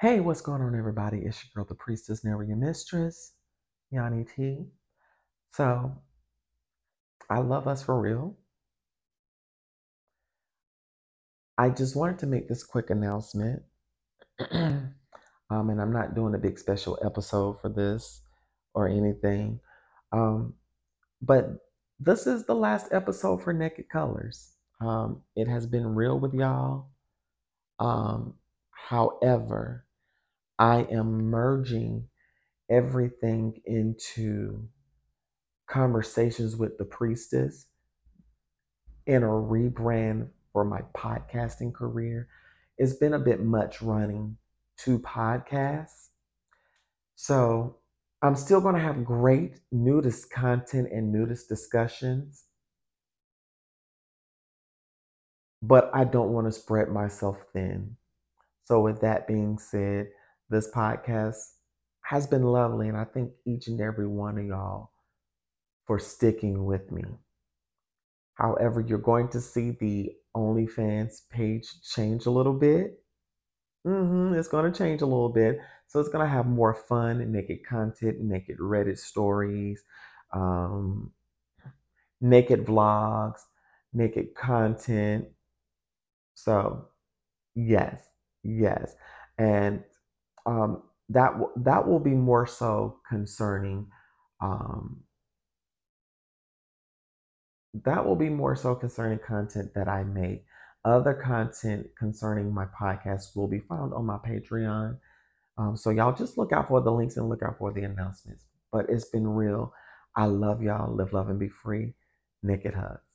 Hey, what's going on, everybody? It's your girl, the priestess, never your mistress, Yanni T. So, I love us for real. I just wanted to make this quick announcement. um, and I'm not doing a big special episode for this or anything. Um, but this is the last episode for Naked Colors. Um, it has been real with y'all. Um, however, I am merging everything into conversations with the priestess in a rebrand for my podcasting career. It's been a bit much running two podcasts. So I'm still going to have great nudist content and nudist discussions. But I don't want to spread myself thin. So, with that being said, this podcast has been lovely, and I thank each and every one of y'all for sticking with me. However, you're going to see the OnlyFans page change a little bit. Mm-hmm, it's going to change a little bit. So it's going to have more fun naked content, naked Reddit stories, um, naked vlogs, naked content. So, yes, yes. And um, that, w- that will be more so concerning um, that will be more so concerning content that I make. Other content concerning my podcast will be found on my Patreon. Um, so y'all just look out for the links and look out for the announcements. But it's been real. I love y'all. Live, love, and be free. Naked hugs.